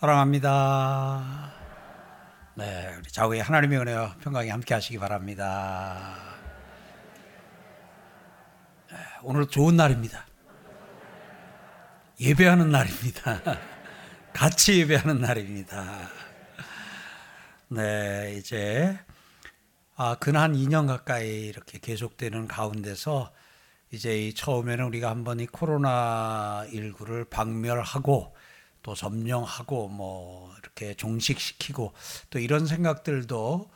사랑합니다. 네, 우리 좌우에 하나님의 은혜와 평강이 함께 하시기 바랍니다. 네, 오늘 좋은 날입니다. 예배하는 날입니다. 같이 예배하는 날입니다. 네, 이제 아, 근한 2년 가까이 이렇게 계속되는 가운데서 이제 처음에는 우리가 한번 이 코로나 19를 박멸하고 또 점령하고 뭐 이렇게 종식시키고 또 이런 생각들도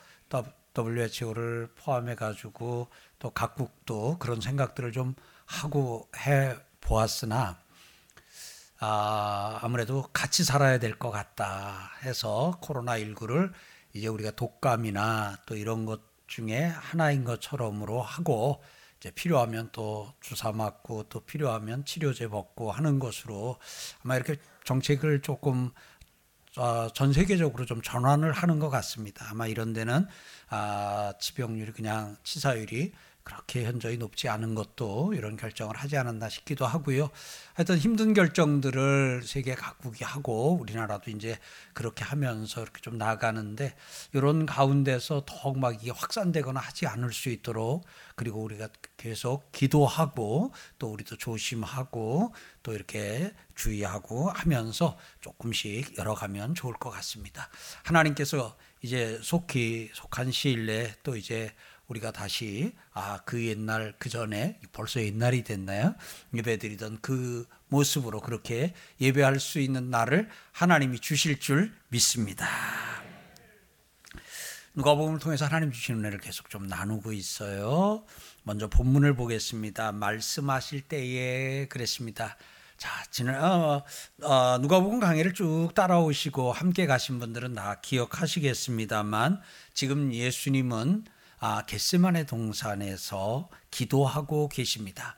WHO를 포함해 가지고 또 각국도 그런 생각들을 좀 하고 해 보았으나 아, 아무래도 같이 살아야 될 것 같다 해서 코로나 19를 이제 우리가 독감이나 또 이런 것 중에 하나인 것처럼으로 하고 이제 필요하면 또 주사 맞고 또 필요하면 치료제 먹고 하는 것으로 아마 이렇게 정책을 조금 어, 전 세계적으로 좀 전환을 하는 것 같습니다. 아마 이런 데는 아, 치병률이 그냥 치사율이 그렇게 현저히 높지 않은 것도 이런 결정을 하지 않았나 싶기도 하고요. 하여튼 힘든 결정들을 세계 각국이 하고 우리나라도 이제 그렇게 하면서 이렇게 좀 나가는데 이런 가운데서 더욱 막 이게 확산되거나 하지 않을 수 있도록 그리고 우리가 계속 기도하고 또 우리도 조심하고 또 이렇게 주의하고 하면서 조금씩 열어가면 좋을 것 같습니다. 하나님께서 이제 속히 속한 시일 내에 또 이제 우리가 다시 아 그 옛날 그 전에 벌써 옛날이 됐나요? 예배드리던 그 모습으로 그렇게 예배할 수 있는 날을 하나님이 주실 줄 믿습니다. 누가복음을 통해서 하나님 주시는 은혜를 계속 좀 나누고 있어요. 먼저 본문을 보겠습니다. 말씀하실 때에 그랬습니다. 자, 지난 어, 어, 누가복음 강의를 쭉 따라오시고 함께 가신 분들은 다 기억하시겠습니다만 지금 예수님은 아, 겟세만의 동산에서 기도하고 계십니다.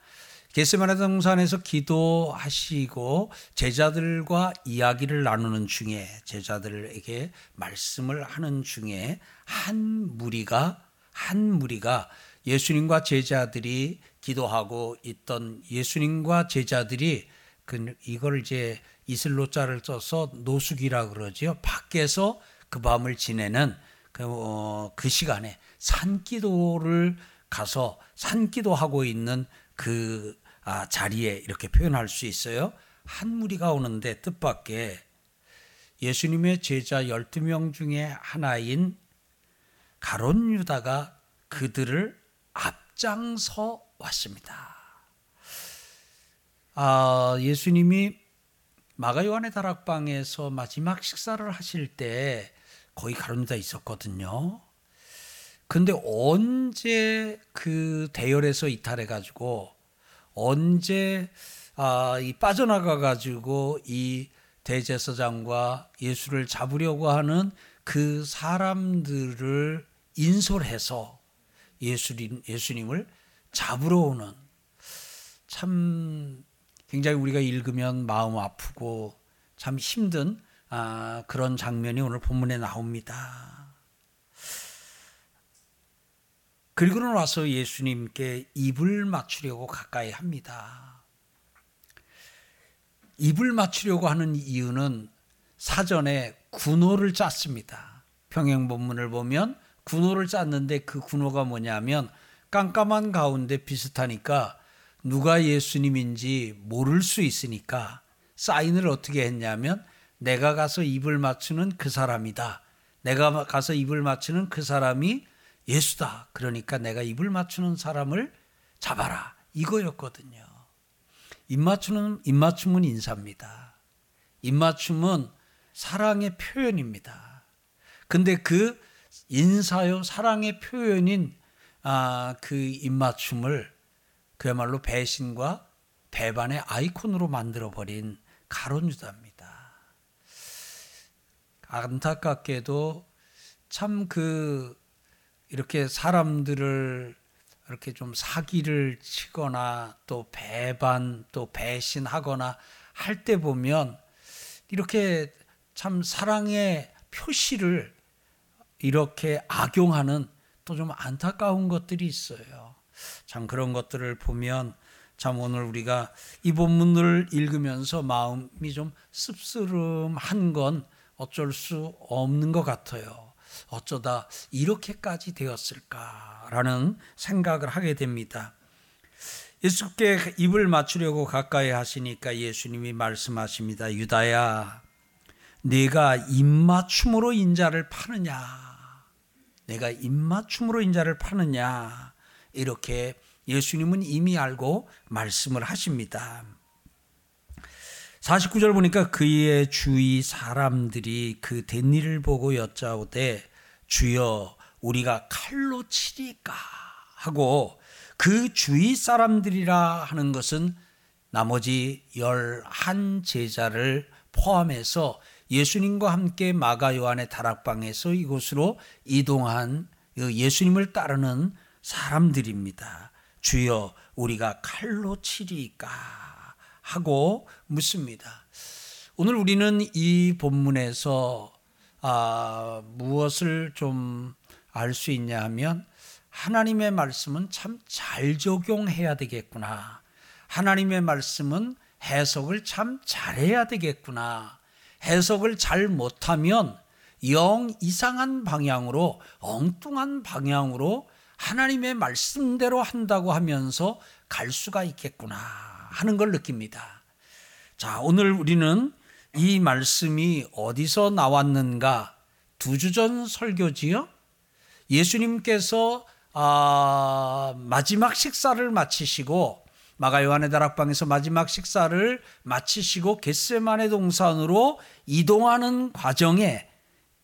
겟세만의 동산에서 기도하시고 제자들과 이야기를 나누는 중에 제자들에게 말씀을 하는 중에 한 무리가 한 무리가 예수님과 제자들이 기도하고 있던 예수님과 제자들이 그 이걸 이제 이슬로자를 써서 노숙이라 그러지요. 밖에서 그 밤을 지내는 그, 어, 그 시간에 산기도를 가서 산기도하고 있는 그 아, 자리에 이렇게 표현할 수 있어요. 한 무리가 오는데 뜻밖의 예수님의 제자 12명 중에 하나인 가론 유다가 그들을 앞장서 왔습니다. 아, 예수님이 마가 요한의 다락방에서 마지막 식사를 하실 때 거기 가론 유다 있었거든요. 근데 언제 그 대열에서 이탈해 가지고 언제 아, 이 빠져나가 가지고 이 대제사장과 예수를 잡으려고 하는 그 사람들을 인솔해서 예수님 예수님을 잡으러 오는 참 굉장히 우리가 읽으면 마음 아프고 참 힘든 아, 그런 장면이 오늘 본문에 나옵니다. 그리고는 와서 예수님께 입을 맞추려고 가까이 합니다. 입을 맞추려고 하는 이유는 사전에 군호를 짰습니다. 평행 본문을 보면 군호를 짰는데 그 군호가 뭐냐면 깜깜한 가운데 비슷하니까 누가 예수님인지 모를 수 있으니까 사인을 어떻게 했냐면 내가 가서 입을 맞추는 그 사람이다. 내가 가서 입을 맞추는 그 사람이 예수다. 그러니까 내가 입을 맞추는 사람을 잡아라. 이거였거든요. 입맞추는 입맞춤은 인사입니다. 입맞춤은 사랑의 표현입니다. 근데 그 인사요 사랑의 표현인 아, 그 입맞춤을 그야말로 배신과 배반의 아이콘으로 만들어 버린 가론 유다입니다. 안타깝게도 참 그 이렇게 사람들을 이렇게 좀 사기를 치거나 또 배반 또 배신하거나 할 때 보면 이렇게 참 사랑의 표시를 이렇게 악용하는 또 좀 안타까운 것들이 있어요. 참 그런 것들을 보면 참 오늘 우리가 이 본문을 읽으면서 마음이 좀 씁쓸함한 건 어쩔 수 없는 것 같아요. 어쩌다 이렇게까지 되었을까라는 생각을 하게 됩니다. 예수께 입을 맞추려고 가까이 하시니까 예수님이 말씀하십니다. 유다야, 내가 입맞춤으로 인자를 파느냐? 내가 입맞춤으로 인자를 파느냐? 이렇게 예수님은 이미 알고 말씀을 하십니다. 49절 보니까 그의 주위 사람들이 그 된 일을 보고 여짜오되 주여 우리가 칼로 치리까 하고 그 주위 사람들이라 하는 것은 나머지 열한 제자를 포함해서 예수님과 함께 마가 요한의 다락방에서 이곳으로 이동한 그 예수님을 따르는 사람들입니다. 주여 우리가 칼로 치리까 하고 묻습니다. 오늘 우리는 이 본문에서 아, 무엇을 좀 알 수 있냐 하면 하나님의 말씀은 참 잘 적용해야 되겠구나. 하나님의 말씀은 해석을 참 잘해야 되겠구나. 해석을 잘 못하면 영 이상한 방향으로 엉뚱한 방향으로 하나님의 말씀대로 한다고 하면서 갈 수가 있겠구나 하는 걸 느낍니다. 자, 오늘 우리는 이 말씀이 어디서 나왔는가? 두 주 전 설교지요? 예수님께서 아, 마지막 식사를 마치시고 마가 요한의 다락방에서 마지막 식사를 마치시고 겟세만의 동산으로 이동하는 과정에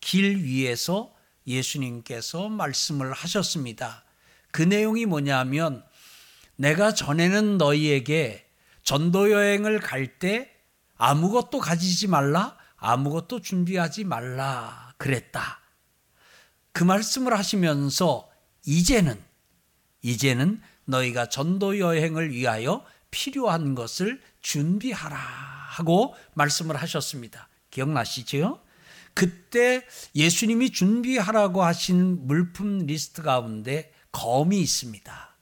길 위에서 예수님께서 말씀을 하셨습니다. 그 내용이 뭐냐면 내가 전에는 너희에게 전도 여행을 갈 때 아무것도 가지지 말라, 아무것도 준비하지 말라 그랬다. 그 말씀을 하시면서 이제는 이제는 너희가 전도 여행을 위하여 필요한 것을 준비하라 하고 말씀을 하셨습니다. 기억나시죠? 그때 예수님이 준비하라고 하신 물품 리스트 가운데 검이 있습니다.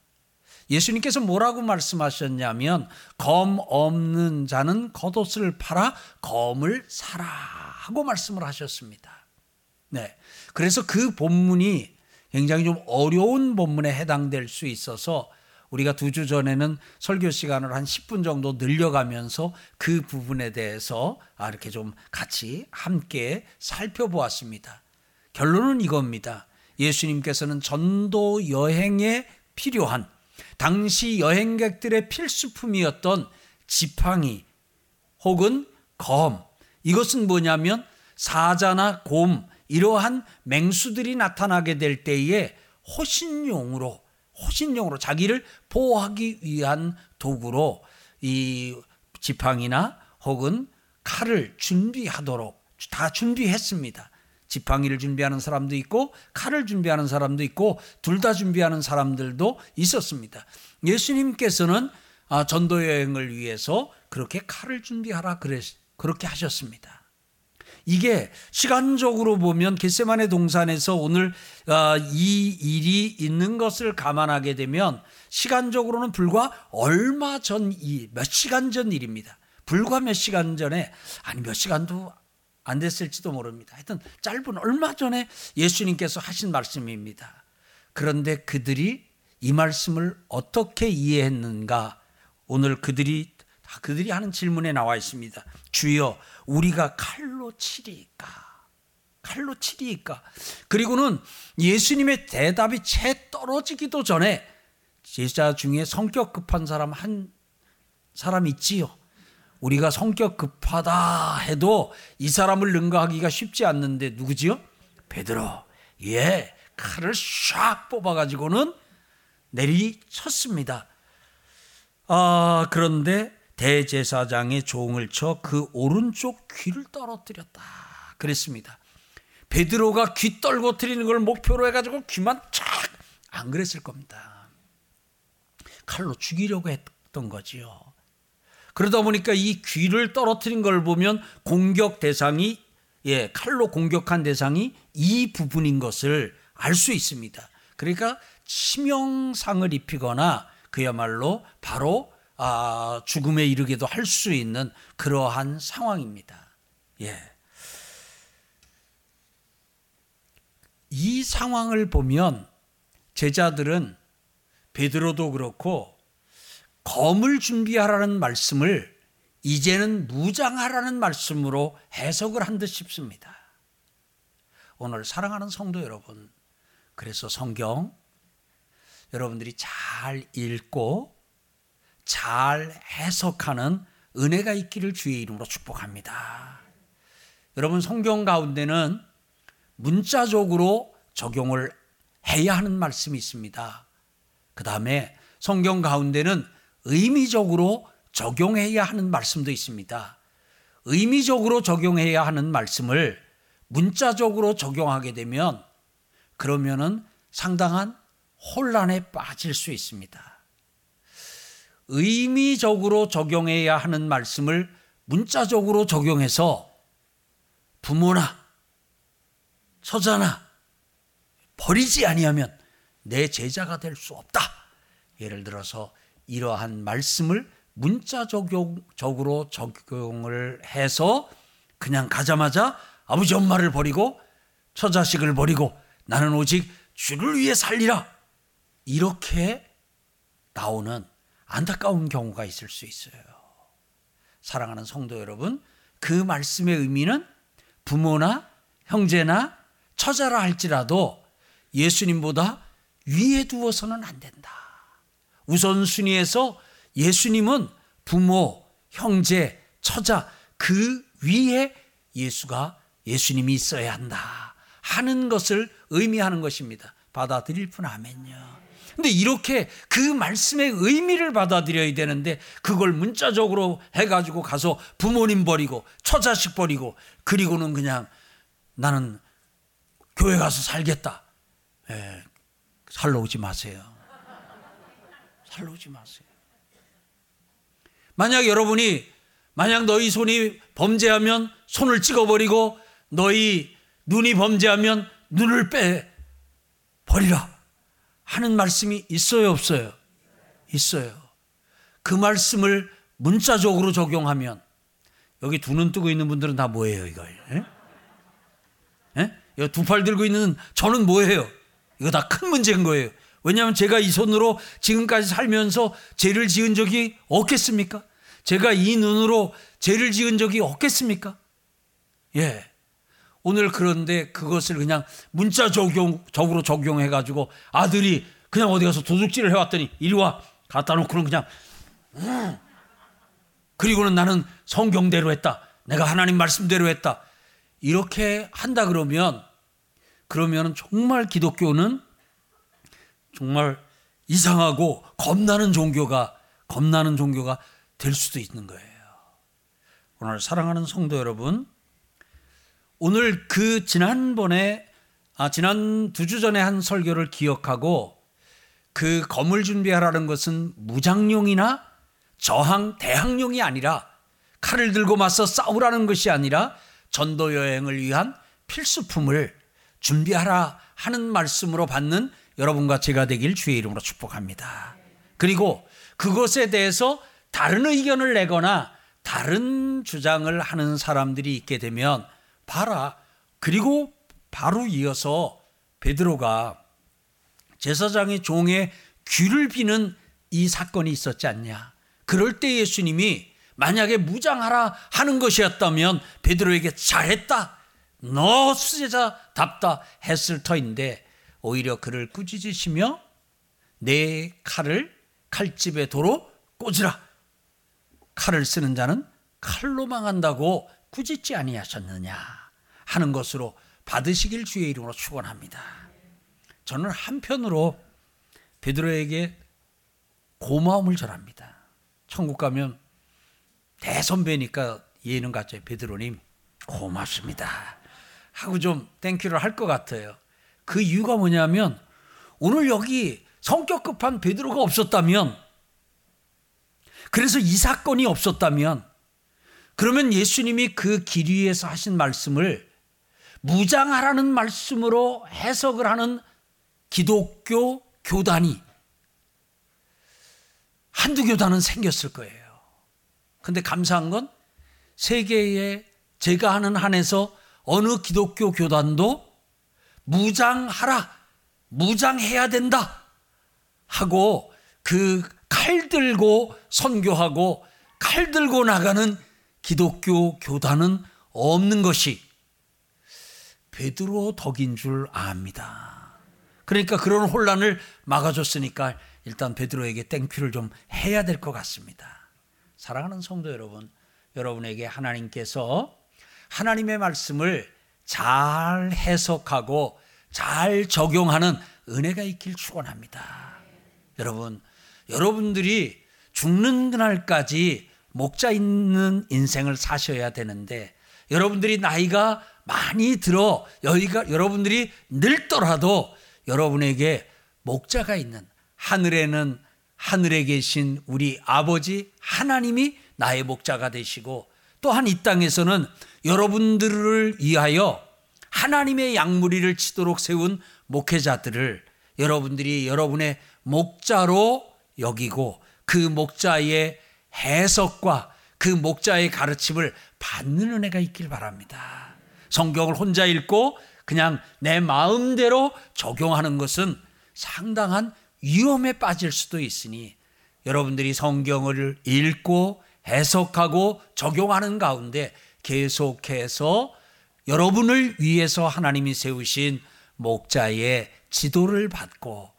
예수님께서 뭐라고 말씀하셨냐면 검 없는 자는 겉옷을 팔아 검을 사라 하고 말씀을 하셨습니다. 네. 그래서 그 본문이 굉장히 좀 어려운 본문에 해당될 수 있어서 우리가 두 주 전에는 설교 시간을 한 10분 정도 늘려가면서 그 부분에 대해서 아, 이렇게 좀 같이 함께 살펴보았습니다. 결론은 이겁니다. 예수님께서는 전도 여행에 필요한 당시 여행객들의 필수품이었던 지팡이 혹은 검 이것은 뭐냐면 사자나 곰 이러한 맹수들이 나타나게 될 때에 호신용으로 호신용으로 자기를 보호하기 위한 도구로 이 지팡이나 혹은 칼을 준비하도록 다 준비했습니다. 지팡이를 준비하는 사람도 있고 칼을 준비하는 사람도 있고 둘 다 준비하는 사람들도 있었습니다. 예수님께서는 아, 전도 여행을 위해서 그렇게 칼을 준비하라 그랬 그렇게 하셨습니다. 이게 시간적으로 보면 겟세만의 동산에서 오늘 아, 이 일이 있는 것을 감안하게 되면 시간적으로는 불과 얼마 전이몇 시간 전 일입니다. 불과 몇 시간 전에 아니 몇 시간도 안 됐을지도 모릅니다. 하여튼 짧은 얼마 전에 예수님께서 하신 말씀입니다. 그런데 그들이 이 말씀을 어떻게 이해했는가? 오늘 그들이 그들이 하는 질문에 나와 있습니다. 주여, 우리가 칼로 치리까? 칼로 치리까? 그리고는 예수님의 대답이 채 떨어지기도 전에 제자 중에 성격 급한 사람 한 사람 있지요. 우리가 성격 급하다 해도 이 사람을 능가하기가 쉽지 않는데 누구지요? 베드로. 예, 칼을 샥 뽑아가지고는 내리쳤습니다. 아, 그런데 대제사장의 종을 쳐 그 오른쪽 귀를 떨어뜨렸다. 그랬습니다. 베드로가 귀 떨고뜨리는 걸 목표로 해가지고 귀만 촥! 안 그랬을 겁니다. 칼로 죽이려고 했던 거지요. 그러다 보니까 이 귀를 떨어뜨린 걸 보면 공격 대상이 예, 칼로 공격한 대상이 이 부분인 것을 알 수 있습니다. 그러니까 치명상을 입히거나 그야말로 바로 아, 죽음에 이르게도 할 수 있는 그러한 상황입니다. 예. 이 상황을 보면 제자들은 베드로도 그렇고 검을 준비하라는 말씀을 이제는 무장하라는 말씀으로 해석을 한 듯 싶습니다. 오늘 사랑하는 성도 여러분, 그래서 성경 여러분들이 잘 읽고 잘 해석하는 은혜가 있기를 주의 이름으로 축복합니다. 여러분 성경 가운데는 문자적으로 적용을 해야 하는 말씀이 있습니다. 그 다음에 성경 가운데는 의미적으로 적용해야 하는 말씀도 있습니다. 의미적으로 적용해야 하는 말씀을 문자적으로 적용하게 되면 그러면은 상당한 혼란에 빠질 수 있습니다. 의미적으로 적용해야 하는 말씀을 문자적으로 적용해서 부모나 처자나 버리지 아니하면 내 제자가 될 수 없다. 예를 들어서 이러한 말씀을 문자 적용적으로 적용을 해서 그냥 가자마자 아버지 엄마를 버리고 처자식을 버리고 나는 오직 주를 위해 살리라. 이렇게 나오는 안타까운 경우가 있을 수 있어요. 사랑하는 성도 여러분, 그 말씀의 의미는 부모나 형제나 처자라 할지라도 예수님보다 위에 두어서는 안 된다. 우선순위에서 예수님은 부모, 형제, 처자 그 위에 예수가 예수님이 있어야 한다 하는 것을 의미하는 것입니다. 받아들일 뿐 아멘요. 근데 이렇게 그 말씀의 의미를 받아들여야 되는데 그걸 문자적으로 해가지고 가서 부모님 버리고 처자식 버리고 그리고는 그냥 나는 교회 가서 살겠다. 예, 살러 오지 마세요. 살러 오지 마세요. 만약 여러분이 만약 너희 손이 범죄하면 손을 찍어버리고 너희 눈이 범죄하면 눈을 빼 버리라 하는 말씀이 있어요 없어요? 있어요. 그 말씀을 문자적으로 적용하면 여기 두 눈 뜨고 있는 분들은 다 뭐예요 이거? 예? 예? 두팔 들고 있는 저는 뭐예요? 이거 다 큰 문제인 거예요. 왜냐하면 제가 이 손으로 지금까지 살면서 죄를 지은 적이 없겠습니까? 제가 이 눈으로 죄를 지은 적이 없겠습니까? 예. 오늘 그런데 그것을 그냥 문자 적용적으로 적용해 가지고 아들이 그냥 어디 가서 도둑질을 해왔더니 이리 와 갖다 놓고는 그냥 음. 그리고는 나는 성경대로 했다. 내가 하나님 말씀대로 했다. 이렇게 한다 그러면 그러면 정말 기독교는 정말 이상하고 겁나는 종교가 겁나는 종교가 될 수도 있는 거예요. 오늘 사랑하는 성도 여러분, 오늘 그 지난번에 아 지난 두 주 전에 한 설교를 기억하고 그 검을 준비하라는 것은 무장용이나 저항 대항용이 아니라 칼을 들고 맞서 싸우라는 것이 아니라 전도 여행을 위한 필수품을 준비하라 하는 말씀으로 받는 여러분과 제가 되길 주의 이름으로 축복합니다. 그리고 그것에 대해서 다른 의견을 내거나 다른 주장을 하는 사람들이 있게 되면 봐라. 그리고 바로 이어서 베드로가 제사장의 종의 귀를 비는 이 사건이 있었지 않냐. 그럴 때 예수님이 만약에 무장하라 하는 것이었다면 베드로에게 잘했다. 너 수제자답다 했을 터인데 오히려 그를 꾸짖으시며 내 칼을 칼집에 도로 꽂으라. 칼을 쓰는 자는 칼로 망한다고 꾸짖지 아니하셨느냐 하는 것으로 받으시길 주의 이름으로 축원합니다. 저는 한편으로 베드로에게 고마움을 전합니다. 천국 가면 대선배니까 예는 같죠. 베드로님 고맙습니다. 하고 좀 땡큐를 할 것 같아요. 그 이유가 뭐냐면 오늘 여기 성격 급한 베드로가 없었다면 그래서 이 사건이 없었다면 그러면 예수님이 그 길 위에서 하신 말씀을 무장하라는 말씀으로 해석을 하는 기독교 교단이 한두 교단은 생겼을 거예요. 근데 감사한 건 세계에 제가 하는 한에서 어느 기독교 교단도 무장하라. 무장해야 된다. 하고 그 칼 들고 선교하고 칼 들고 나가는 기독교 교단은 없는 것이 베드로 덕인 줄 압니다. 그러니까 그런 혼란을 막아줬으니까 일단 베드로에게 땡큐를 좀 해야 될 것 같습니다. 사랑하는 성도 여러분, 여러분에게 하나님께서 하나님의 말씀을 잘 해석하고 잘 적용하는 은혜가 있길 축원합니다. 여러분, 여러분들이 죽는 날까지 목자 있는 인생을 사셔야 되는데 여러분들이 나이가 많이 들어 여기가 여러분들이 늙더라도 여러분에게 목자가 있는 하늘에는 하늘에 계신 우리 아버지 하나님이 나의 목자가 되시고 또한 이 땅에서는 여러분들을 위하여 하나님의 양무리를 치도록 세운 목회자들을 여러분들이 여러분의 목자로 여기고 그 목자의 해석과 그 목자의 가르침을 받는 은혜가 있길 바랍니다. 성경을 혼자 읽고 그냥 내 마음대로 적용하는 것은 상당한 위험에 빠질 수도 있으니 여러분들이 성경을 읽고 해석하고 적용하는 가운데 계속해서 여러분을 위해서 하나님이 세우신 목자의 지도를 받고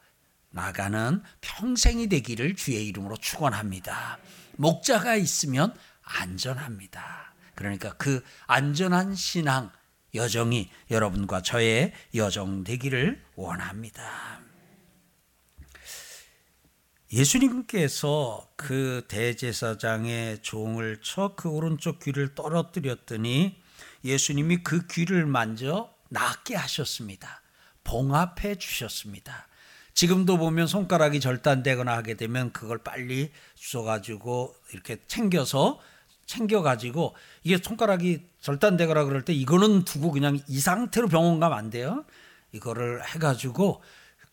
나가는 평생이 되기를 주의 이름으로 축원합니다. 목자가 있으면 안전합니다. 그러니까 그 안전한 신앙 여정이 여러분과 저의 여정 되기를 원합니다. 예수님께서 그 대제사장의 종을 쳐 그 오른쪽 귀를 떨어뜨렸더니 예수님이 그 귀를 만져 낫게 하셨습니다. 봉합해 주셨습니다. 지금도 보면 손가락이 절단되거나 하게 되면 그걸 빨리 주워가지고 이렇게 챙겨서 챙겨가지고 이게 손가락이 절단되거나 그럴 때 이거는 두고 그냥 이 상태로 병원 가면 안 돼요. 이거를 해가지고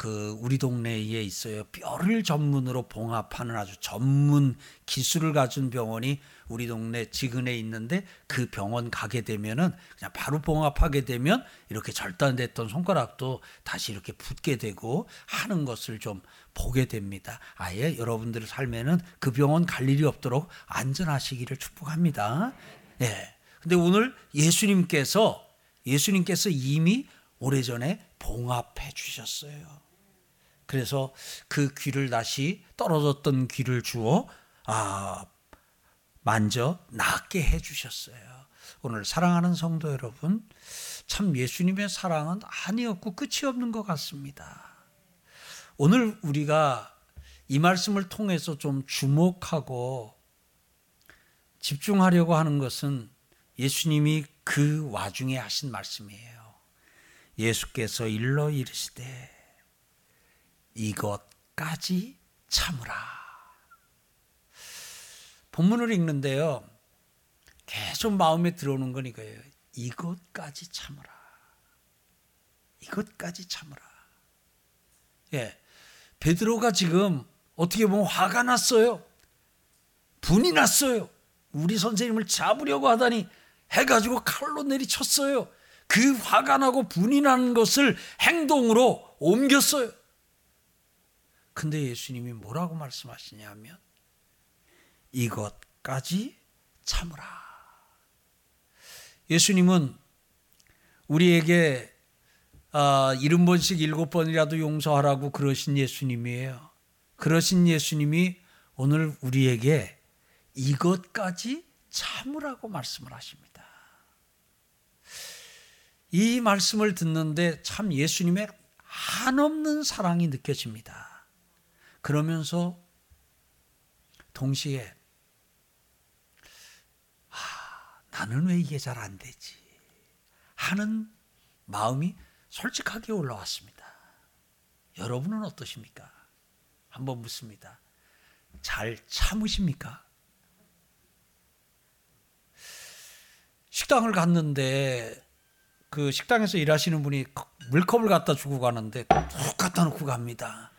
그 우리 동네에 있어요. 뼈를 전문으로 봉합하는 아주 전문 기술을 가진 병원이 우리 동네 지근에 있는데 그 병원 가게 되면은 그냥 바로 봉합하게 되면 이렇게 절단됐던 손가락도 다시 이렇게 붙게 되고 하는 것을 좀 보게 됩니다. 아예 여러분들 삶에는 그 병원 갈 일이 없도록 안전하시기를 축복합니다. 예. 근데 오늘 예수님께서 예수님께서 이미 오래전에 봉합해 주셨어요. 그래서 그 귀를 다시 떨어졌던 귀를 주어 아 만져 낫게 해 주셨어요. 오늘 사랑하는 성도 여러분, 참 예수님의 사랑은 없고 끝이 없는 것 같습니다. 오늘 우리가 이 말씀을 통해서 좀 주목하고 집중하려고 하는 것은 예수님이 그 와중에 하신 말씀이에요. 예수께서 일러 이르시되 이것까지 참으라. 본문을 읽는데요. 계속 마음에 들어오는 건 이거예요. 이것까지 참으라. 이것까지 참으라. 예. 베드로가 지금 어떻게 보면 화가 났어요. 분이 났어요. 우리 선생님을 잡으려고 하다니 해가지고 칼로 내리쳤어요. 그 화가 나고 분이 나는 것을 행동으로 옮겼어요. 근데 예수님이 뭐라고 말씀하시냐면 이것까지 참으라. 예수님은 우리에게 아, 일흔 번씩 일곱 번이라도 용서하라고 그러신 예수님이에요. 그러신 예수님이 오늘 우리에게 이것까지 참으라고 말씀을 하십니다. 이 말씀을 듣는데 참 예수님의 한없는 사랑이 느껴집니다. 그러면서 동시에 아, 나는 왜 이게 잘 안 되지 하는 마음이 솔직하게 올라왔습니다. 여러분은 어떠십니까? 한번 묻습니다. 잘 참으십니까? 식당을 갔는데 그 식당에서 일하시는 분이 물컵을 갖다 주고 가는데 툭 갖다 놓고 갑니다.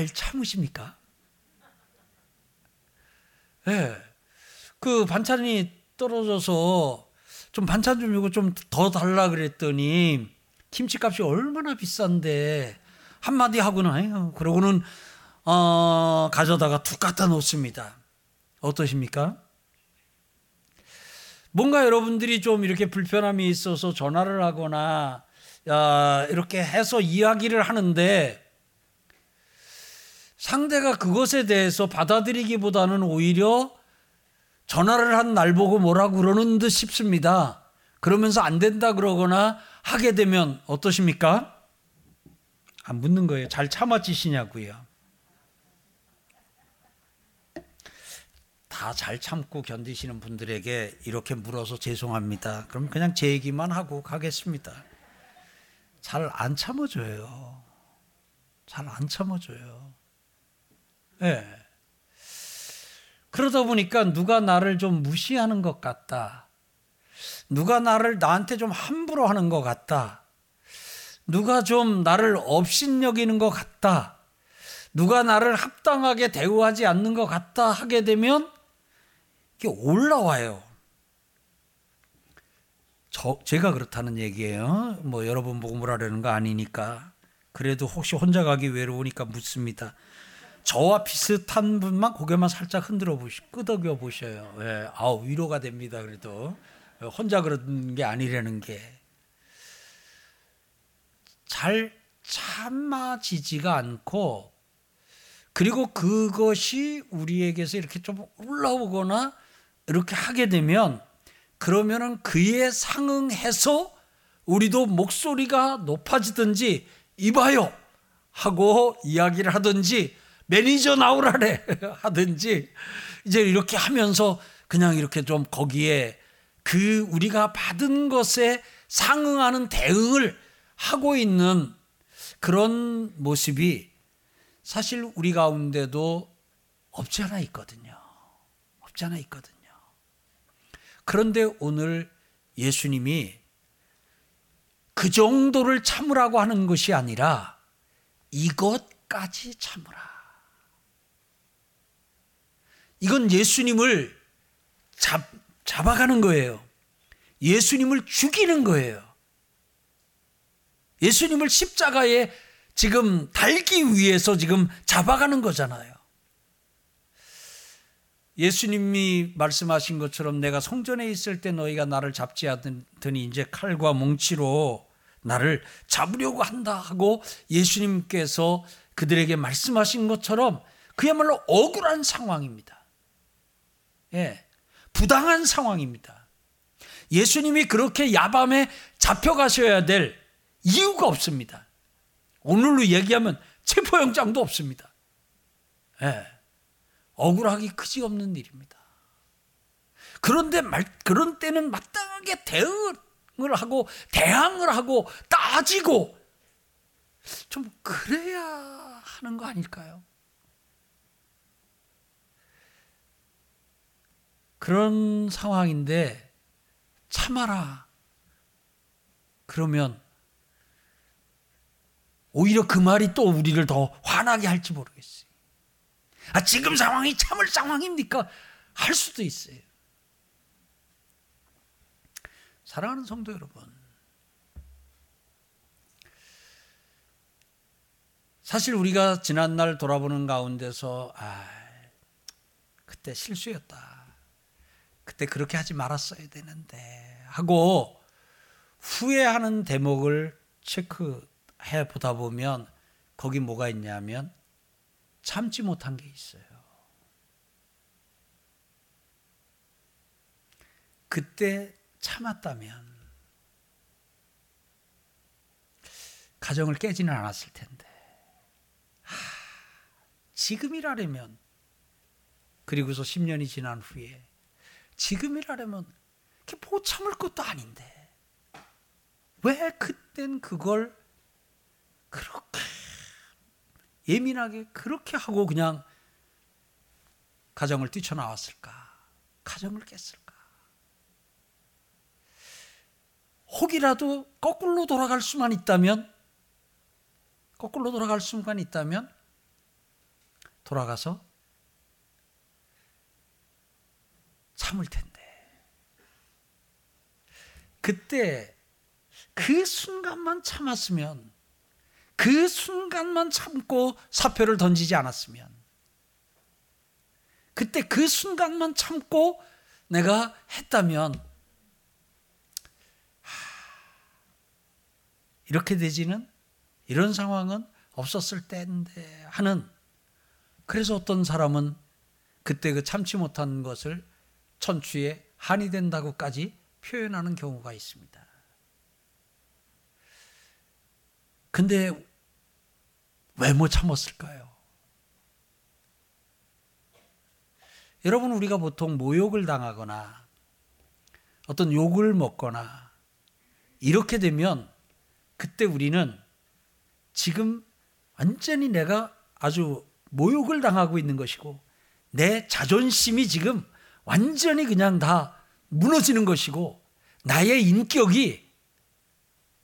잘 참으십니까? 예. 네. 그 반찬이 떨어져서 좀 반찬 좀 이거 좀더 달라 그랬더니 김치값이 얼마나 비싼데 한마디 하고는 아유 그러고는 어, 가져다가 툭 갖다 놓습니다. 어떠십니까? 뭔가 여러분들이 좀 이렇게 불편함이 있어서 전화를 하거나 야, 이렇게 해서 이야기를 하는데 상대가 그것에 대해서 받아들이기보다는 오히려 전화를 한 날 보고 뭐라고 그러는 듯 싶습니다. 그러면서 안 된다 그러거나 하게 되면 어떠십니까? 안 묻는 거예요. 잘 참아지시냐고요. 다 잘 참고 견디시는 분들에게 이렇게 물어서 죄송합니다. 그럼 그냥 제 얘기만 하고 가겠습니다. 잘 안 참아줘요. 잘 안 참아줘요. 예. 네. 그러다 보니까 누가 나를 좀 무시하는 것 같다. 누가 나를 나한테 좀 함부로 하는 것 같다. 누가 좀 나를 업신여기는 것 같다. 누가 나를 합당하게 대우하지 않는 것 같다 하게 되면 이게 올라와요. 저, 제가 그렇다는 얘기예요. 뭐 여러분 보고 뭐라는 거 아니니까. 그래도 혹시 혼자 가기 외로우니까 묻습니다. 저와 비슷한 분만 고개만 살짝 흔들어 보시, 끄덕여 보셔요. 예, 아우 위로가 됩니다. 그래도 혼자 그런 게 아니라는 게 잘 참아지지가 않고 그리고 그것이 우리에게서 이렇게 좀 올라오거나 이렇게 하게 되면 그러면은 그에 상응해서 우리도 목소리가 높아지든지 이봐요 하고 이야기를 하든지 매니저 나오라래 하든지 이제 이렇게 하면서 그냥 이렇게 좀 거기에 그 우리가 받은 것에 상응하는 대응을 하고 있는 그런 모습이 사실 우리 가운데도 없지 않아 있거든요. 없지 않아 있거든요. 그런데 오늘 예수님이 그 정도를 참으라고 하는 것이 아니라 이것까지 참으라. 이건 예수님을 잡, 잡아가는 거예요. 예수님을 죽이는 거예요. 예수님을 십자가에 지금 달기 위해서 지금 잡아가는 거잖아요. 예수님이 말씀하신 것처럼 내가 성전에 있을 때 너희가 나를 잡지 않더니 이제 칼과 뭉치로 나를 잡으려고 한다 하고 예수님께서 그들에게 말씀하신 것처럼 그야말로 억울한 상황입니다. 예, 부당한 상황입니다. 예수님이 그렇게 야밤에 잡혀가셔야 될 이유가 없습니다. 오늘로 얘기하면 체포영장도 없습니다. 예, 억울하기 그지없는 일입니다. 그런데 말, 그런 때는 마땅하게 대응을 하고 대항을 하고 따지고 좀 그래야 하는 거 아닐까요? 그런 상황인데 참아라. 그러면 오히려 그 말이 또 우리를 더 화나게 할지 모르겠어요. 아, 지금 상황이 참을 상황입니까? 할 수도 있어요. 사랑하는 성도 여러분. 사실 우리가 지난날 돌아보는 가운데서, 아, 그때 실수였다. 그때 그렇게 하지 말았어야 되는데 하고 후회하는 대목을 체크해 보다 보면 거기 뭐가 있냐면 참지 못한 게 있어요. 그때 참았다면 가정을 깨지는 않았을 텐데 하, 지금이라면 그리고서 10년이 지난 후에 지금이라면 못 참을 것도 아닌데 왜 그땐 그걸 그렇게 예민하게 그렇게 하고 그냥 가정을 뛰쳐나왔을까? 가정을 깼을까? 혹이라도 거꾸로 돌아갈 수만 있다면 거꾸로 돌아갈 수만 있다면 돌아가서 참을 텐데. 그때 그 순간만 참았으면 그 순간만 참고 사표를 던지지 않았으면 그때 그 순간만 참고 내가 했다면 이렇게 되지는 이런 상황은 없었을 때인데 하는 그래서 어떤 사람은 그때 그 참지 못한 것을 천추에 한이 된다고까지 표현하는 경우가 있습니다. 근데 왜 못 참았을까요? 여러분 우리가 보통 모욕을 당하거나 어떤 욕을 먹거나 이렇게 되면 그때 우리는 지금 완전히 내가 아주 모욕을 당하고 있는 것이고 내 자존심이 지금 완전히 그냥 다 무너지는 것이고 나의 인격이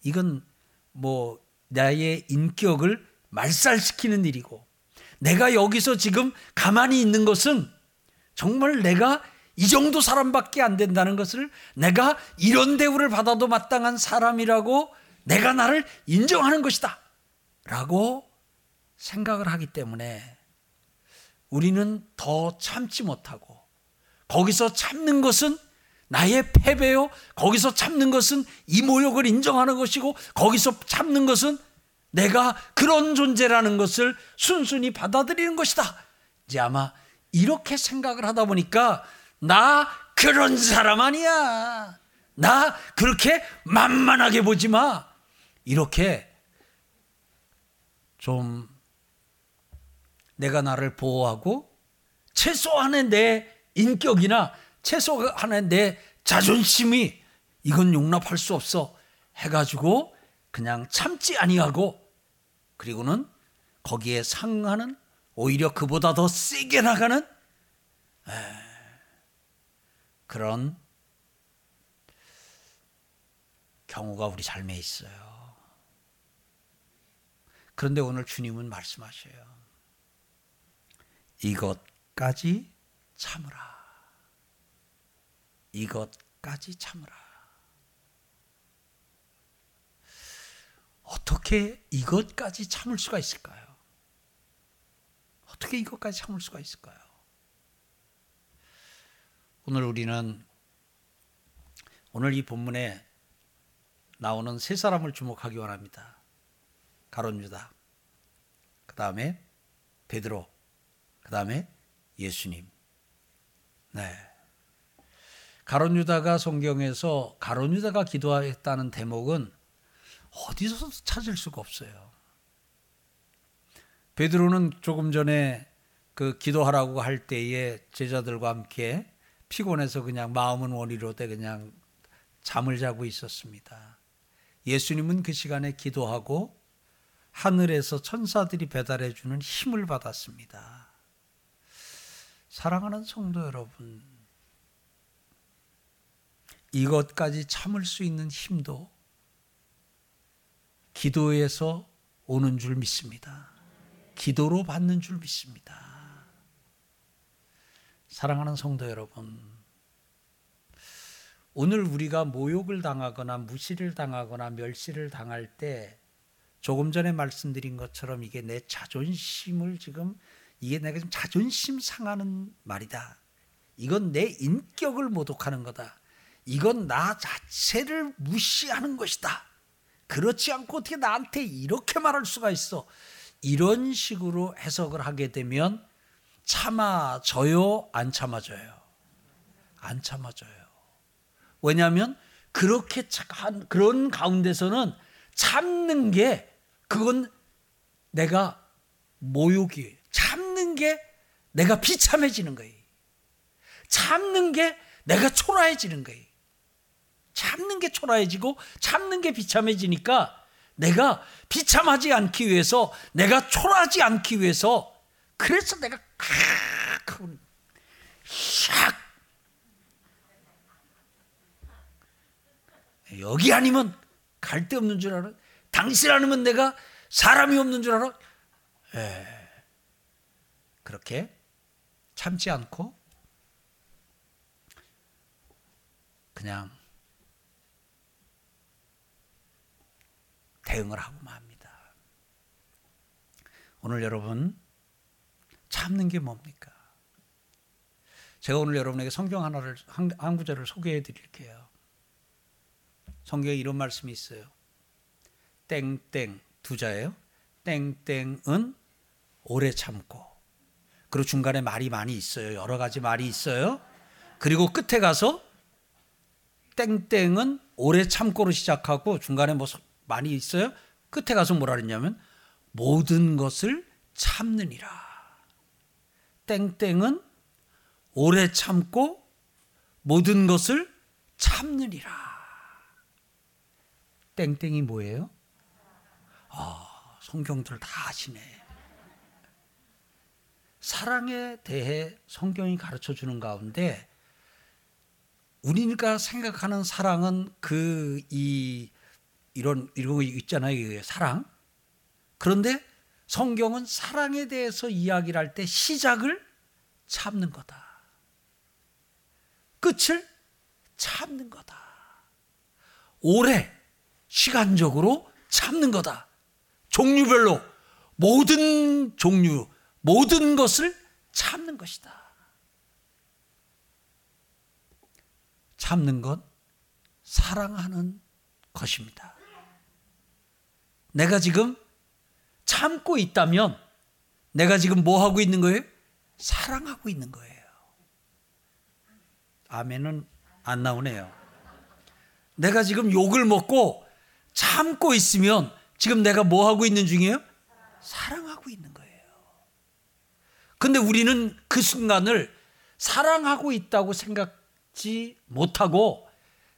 이건 뭐 나의 인격을 말살시키는 일이고 내가 여기서 지금 가만히 있는 것은 정말 내가 이 정도 사람밖에 안 된다는 것을 내가 이런 대우를 받아도 마땅한 사람이라고 내가 나를 인정하는 것이다. 라고 생각을 하기 때문에 우리는 더 참지 못하고 거기서 참는 것은 나의 패배요. 거기서 참는 것은 이 모욕을 인정하는 것이고 거기서 참는 것은 내가 그런 존재라는 것을 순순히 받아들이는 것이다. 이제 아마 이렇게 생각을 하다 보니까 나 그런 사람 아니야. 나 그렇게 만만하게 보지 마. 이렇게 좀 내가 나를 보호하고 최소한의 내 인격이나 최소한의 내 자존심이 이건 용납할 수 없어 해가지고 그냥 참지 아니하고 그리고는 거기에 상하는 오히려 그보다 더 세게 나가는 그런 경우가 우리 삶에 있어요. 그런데 오늘 주님은 말씀하셔요. 이것까지 참으라. 이것까지 참으라. 어떻게 이것까지 참을 수가 있을까요? 어떻게 이것까지 참을 수가 있을까요? 오늘 우리는 오늘 이 본문에 나오는 세 사람을 주목하기 원합니다. 가론 유다, 그 다음에 베드로, 그 다음에 예수님. 네. 가론 유다가 성경에서 가론 유다가 기도했다는 대목은 어디서도 찾을 수가 없어요. 베드로는 조금 전에 그 기도하라고 할 때에 제자들과 함께 피곤해서 그냥 마음은 원이로되 그냥 잠을 자고 있었습니다. 예수님은 그 시간에 기도하고 하늘에서 천사들이 배달해 주는 힘을 받았습니다. 사랑하는 성도 여러분, 이것까지 참을 수 있는 힘도 기도에서 오는 줄 믿습니다. 기도로 받는 줄 믿습니다. 사랑하는 성도 여러분, 오늘 우리가 모욕을 당하거나 무시를 당하거나 멸시를 당할 때 조금 전에 말씀드린 것처럼 이게 내 자존심을 지금 이게 내가 좀 자존심 상하는 말이다. 이건 내 인격을 모독하는 거다. 이건 나 자체를 무시하는 것이다. 그렇지 않고 어떻게 나한테 이렇게 말할 수가 있어? 이런 식으로 해석을 하게 되면 참아져요? 안 참아져요? 안 참아져요. 왜냐하면 그렇게 한 그런 가운데서는 참는 게 그건 내가 모욕이 참는 게 내가 비참해지는 거예요. 참는 게 내가 초라해지는 거예요. 참는 게 초라해지고 참는 게 비참해지니까 내가 비참하지 않기 위해서 내가 초라하지 않기 위해서 그래서 내가 샥 여기 아니면 갈 데 없는 줄 알아? 당신 아니면 내가 사람이 없는 줄 알아? 에. 그렇게 참지 않고 그냥 대응을 하고 맙니다. 오늘 여러분 참는 게 뭡니까? 제가 오늘 여러분에게 성경 하나를 한, 한 구절을 소개해 드릴게요. 성경에 이런 말씀이 있어요. 땡땡 두 자예요. 땡땡은 오래 참고 그리고 중간에 말이 많이 있어요. 여러 가지 말이 있어요. 그리고 끝에 가서 땡땡은 오래 참고로 시작하고 중간에 뭐 많이 있어요. 끝에 가서 뭐라 그랬냐면 모든 것을 참느니라. 땡땡은 오래 참고 모든 것을 참느니라. 땡땡이 뭐예요? 아, 성경들 다 아시네. 사랑에 대해 성경이 가르쳐 주는 가운데 우리가 생각하는 사랑은 그 이 이런 이런 거 있잖아요. 사랑. 그런데 성경은 사랑에 대해서 이야기를 할 때 시작을 참는 거다. 끝을 참는 거다. 오래 시간적으로 참는 거다. 종류별로 모든 종류 모든 것을 참는 것이다. 참는 것 사랑하는 것입니다. 내가 지금 참고 있다면 내가 지금 뭐 하고 있는 거예요? 사랑하고 있는 거예요. 아멘은 안 나오네요. 내가 지금 욕을 먹고 참고 있으면 지금 내가 뭐 하고 있는 중이에요? 사랑하고 있는 거예요. 근데 우리는 그 순간을 사랑하고 있다고 생각지 못하고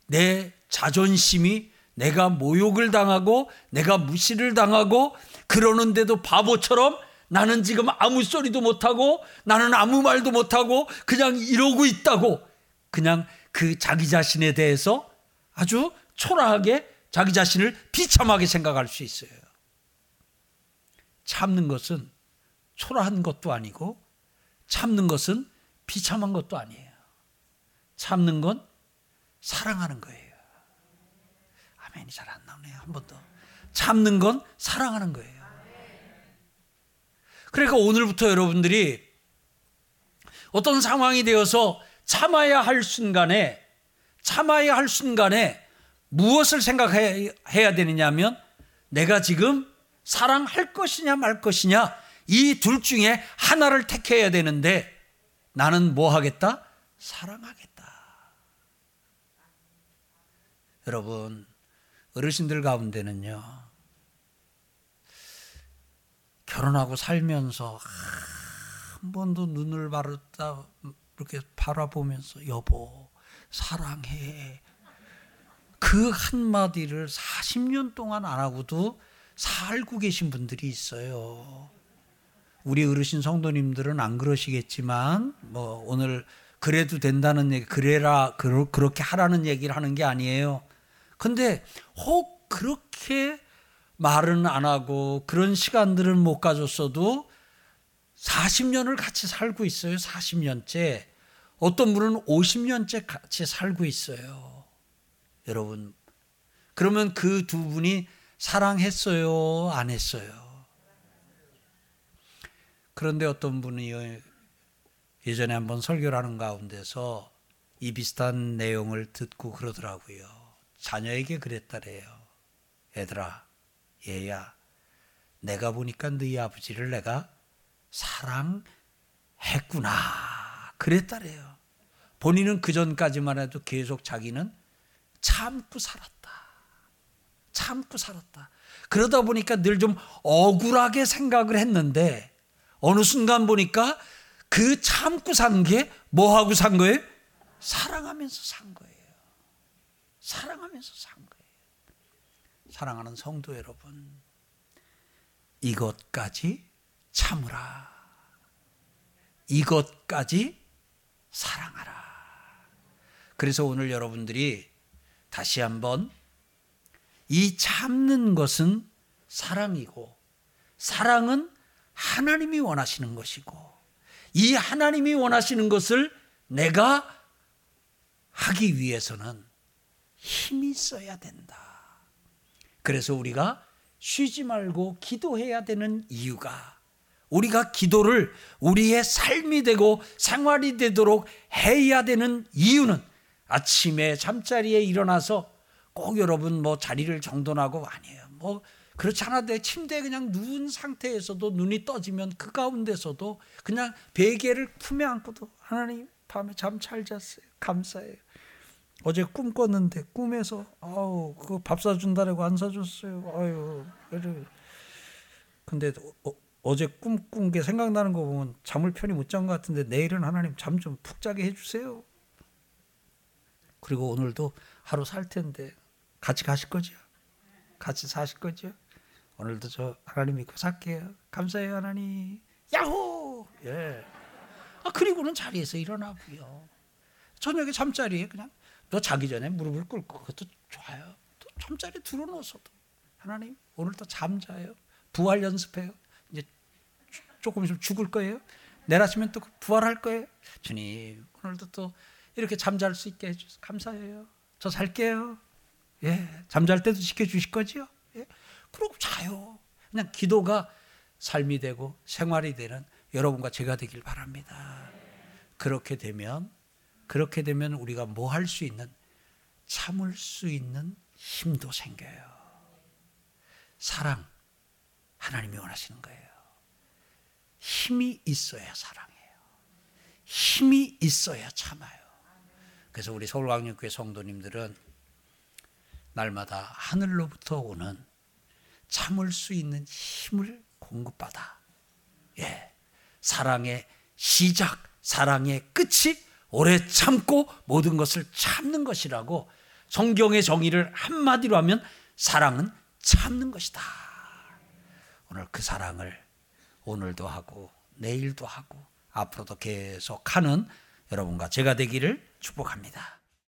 내 자존심이 내가 모욕을 당하고 내가 무시를 당하고 그러는데도 바보처럼 나는 지금 아무 소리도 못하고 나는 아무 말도 못하고 그냥 이러고 있다고 그냥 그 자기 자신에 대해서 아주 초라하게 자기 자신을 비참하게 생각할 수 있어요. 참는 것은 초라한 것도 아니고 참는 것은 비참한 것도 아니에요. 참는 건 사랑하는 거예요. 아멘이 잘 안 나오네요. 한 번 더. 참는 건 사랑하는 거예요. 그러니까 오늘부터 여러분들이 어떤 상황이 되어서 참아야 할 순간에 참아야 할 순간에 무엇을 생각해야 되느냐면 내가 지금 사랑할 것이냐 말 것이냐 이 둘 중에 하나를 택해야 되는데 나는 뭐 하겠다? 사랑하겠다. 여러분 어르신들 가운데는요. 결혼하고 살면서 한 번도 눈을 바르다 이렇게 바라보면서 여보 사랑해 그 한마디를 40년 동안 안 하고도 살고 계신 분들이 있어요. 우리 어르신 성도님들은 안 그러시겠지만 뭐 오늘 그래도 된다는 얘기 그래라 그렇게 하라는 얘기를 하는 게 아니에요. 근데 혹 그렇게 말은 안 하고 그런 시간들은 못 가졌어도 40년을 같이 살고 있어요. 40년째. 어떤 분은 50년째 같이 살고 있어요. 여러분. 그러면 그 두 분이 사랑했어요? 안 했어요? 그런데 어떤 분이 예전에 한번 설교를 하는 가운데서 이 비슷한 내용을 듣고 그러더라고요. 자녀에게 그랬다래요. 얘들아, 얘야, 내가 보니까 너희 아버지를 내가 사랑했구나. 그랬다래요. 본인은 그 전까지만 해도 계속 자기는 참고 살았다. 참고 살았다. 그러다 보니까 늘 좀 억울하게 생각을 했는데 어느 순간 보니까 그 참고 산 게 뭐하고 산 거예요? 사랑하면서 산 거예요. 사랑하면서 산 거예요. 사랑하는 성도 여러분, 이것까지 참으라. 이것까지 사랑하라. 그래서 오늘 여러분들이 다시 한번 이 참는 것은 사랑이고, 사랑은 하나님이 원하시는 것이고, 이 하나님이 원하시는 것을 내가 하기 위해서는 힘이 있어야 된다. 그래서 우리가 쉬지 말고 기도해야 되는 이유가 우리가 기도를 우리의 삶이 되고 생활이 되도록 해야 되는 이유는 아침에 잠자리에 일어나서 꼭 여러분 뭐 자리를 정돈하고 아니에요. 뭐 그렇지 않아도 침대에 그냥 누운 상태에서도 눈이 떠지면 그 가운데서도 그냥 베개를 품에 안고도 하나님 밤에 잠 잘 잤어요. 감사해요. 어제 꿈 꿨는데 꿈에서 아우 그밥 사준다라고 안 사줬어요. 아유 그래. 근데 어, 어제 꿈 꾼 게 생각나는 거 보면 잠을 편히 못 잔 것 같은데 내일은 하나님 잠 좀 푹 자게 해주세요. 그리고 오늘도 하루 살 텐데 같이 가실 거죠? 같이 사실 거죠? 오늘도 저 하나님 믿고 살게요. 감사해요 하나님. 야호! 예. 아 그리고는 자리에서 일어나고요. 저녁에 잠자리에 그냥 너 자기 전에 무릎을 꿇고 그것도 좋아요. 또 잠자리 들어놓어서도 하나님 오늘도 잠자요. 부활 연습해요. 이제 조금 있으면 죽을 거예요. 내일 아침엔 또 부활할 거예요. 주님 오늘도 또 이렇게 잠잘 수 있게 해주셔서 감사해요. 저 살게요. 예, 잠잘 때도 지켜주실 거지요. 예, 그러고 자요. 그냥 기도가 삶이 되고 생활이 되는 여러분과 제가 되길 바랍니다. 그렇게 되면 그렇게 되면 우리가 뭐 할 수 있는 참을 수 있는 힘도 생겨요. 사랑 하나님이 원하시는 거예요. 힘이 있어야 사랑해요. 힘이 있어야 참아요. 그래서 우리 서울광역교회 성도님들은 날마다 하늘로부터 오는 참을 수 있는 힘을 공급받아. 예. 사랑의 시작, 사랑의 끝이 오래 참고 모든 것을 참는 것이라고 성경의 정의를 한마디로 하면 사랑은 참는 것이다. 오늘 그 사랑을 오늘도 하고 내일도 하고 앞으로도 계속 하는 여러분과 제가 되기를 축복합니다.